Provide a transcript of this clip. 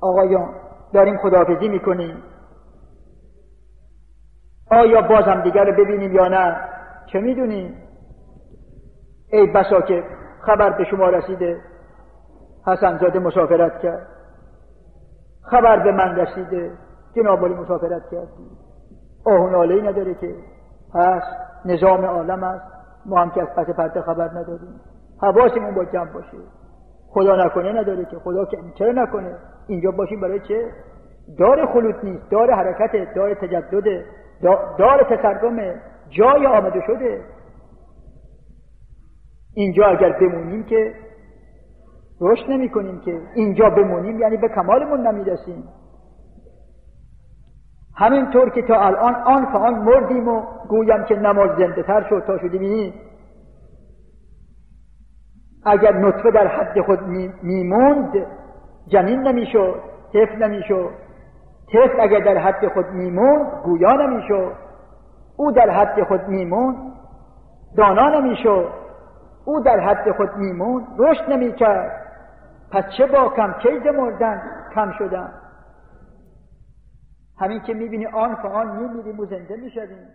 آقایان داریم خداحافظی می‌کنیم. آیا باز هم دیگر رو ببینیم یا نه؟ چه می‌دونیم؟ ای بسا که خبر به شما رسیده. حسنزاده مسافرت کرد. خبر به من رسیده. جناب مسافرت کردی آهناله نداره که. پس نظام عالم است. ما هم که از پس پرده خبر نداریم. حواسمون با جمع باشه. خدا نکنه نداره که خدا که چرا نکنه. اینجا باشیم برای چه؟ دار خلوط نیست دار حرکت دار تجدد دار تصرم جای آمده شده. اینجا اگر بمونیم که رشد نمی کنیم که اینجا بمونیم یعنی به کمالمون نمی‌رسیم. همینطور که تا الان آن فعان مردیم و گویم که نماز زنده تر شد تا شدیم اگر نطفه در حد خود میموند جنین نمی‌شد طفل نمی‌شد. طفل اگر در حد خود میموند گویا نمی‌شد. او در حد خود میموند دانا نمی‌شد. او در حد خود میموند رشد نمی‌کرد. پس چه با کم کیز مردن کم شدن؟ همین که می‌بینی آن فعان میمیریم و زنده می‌شویم.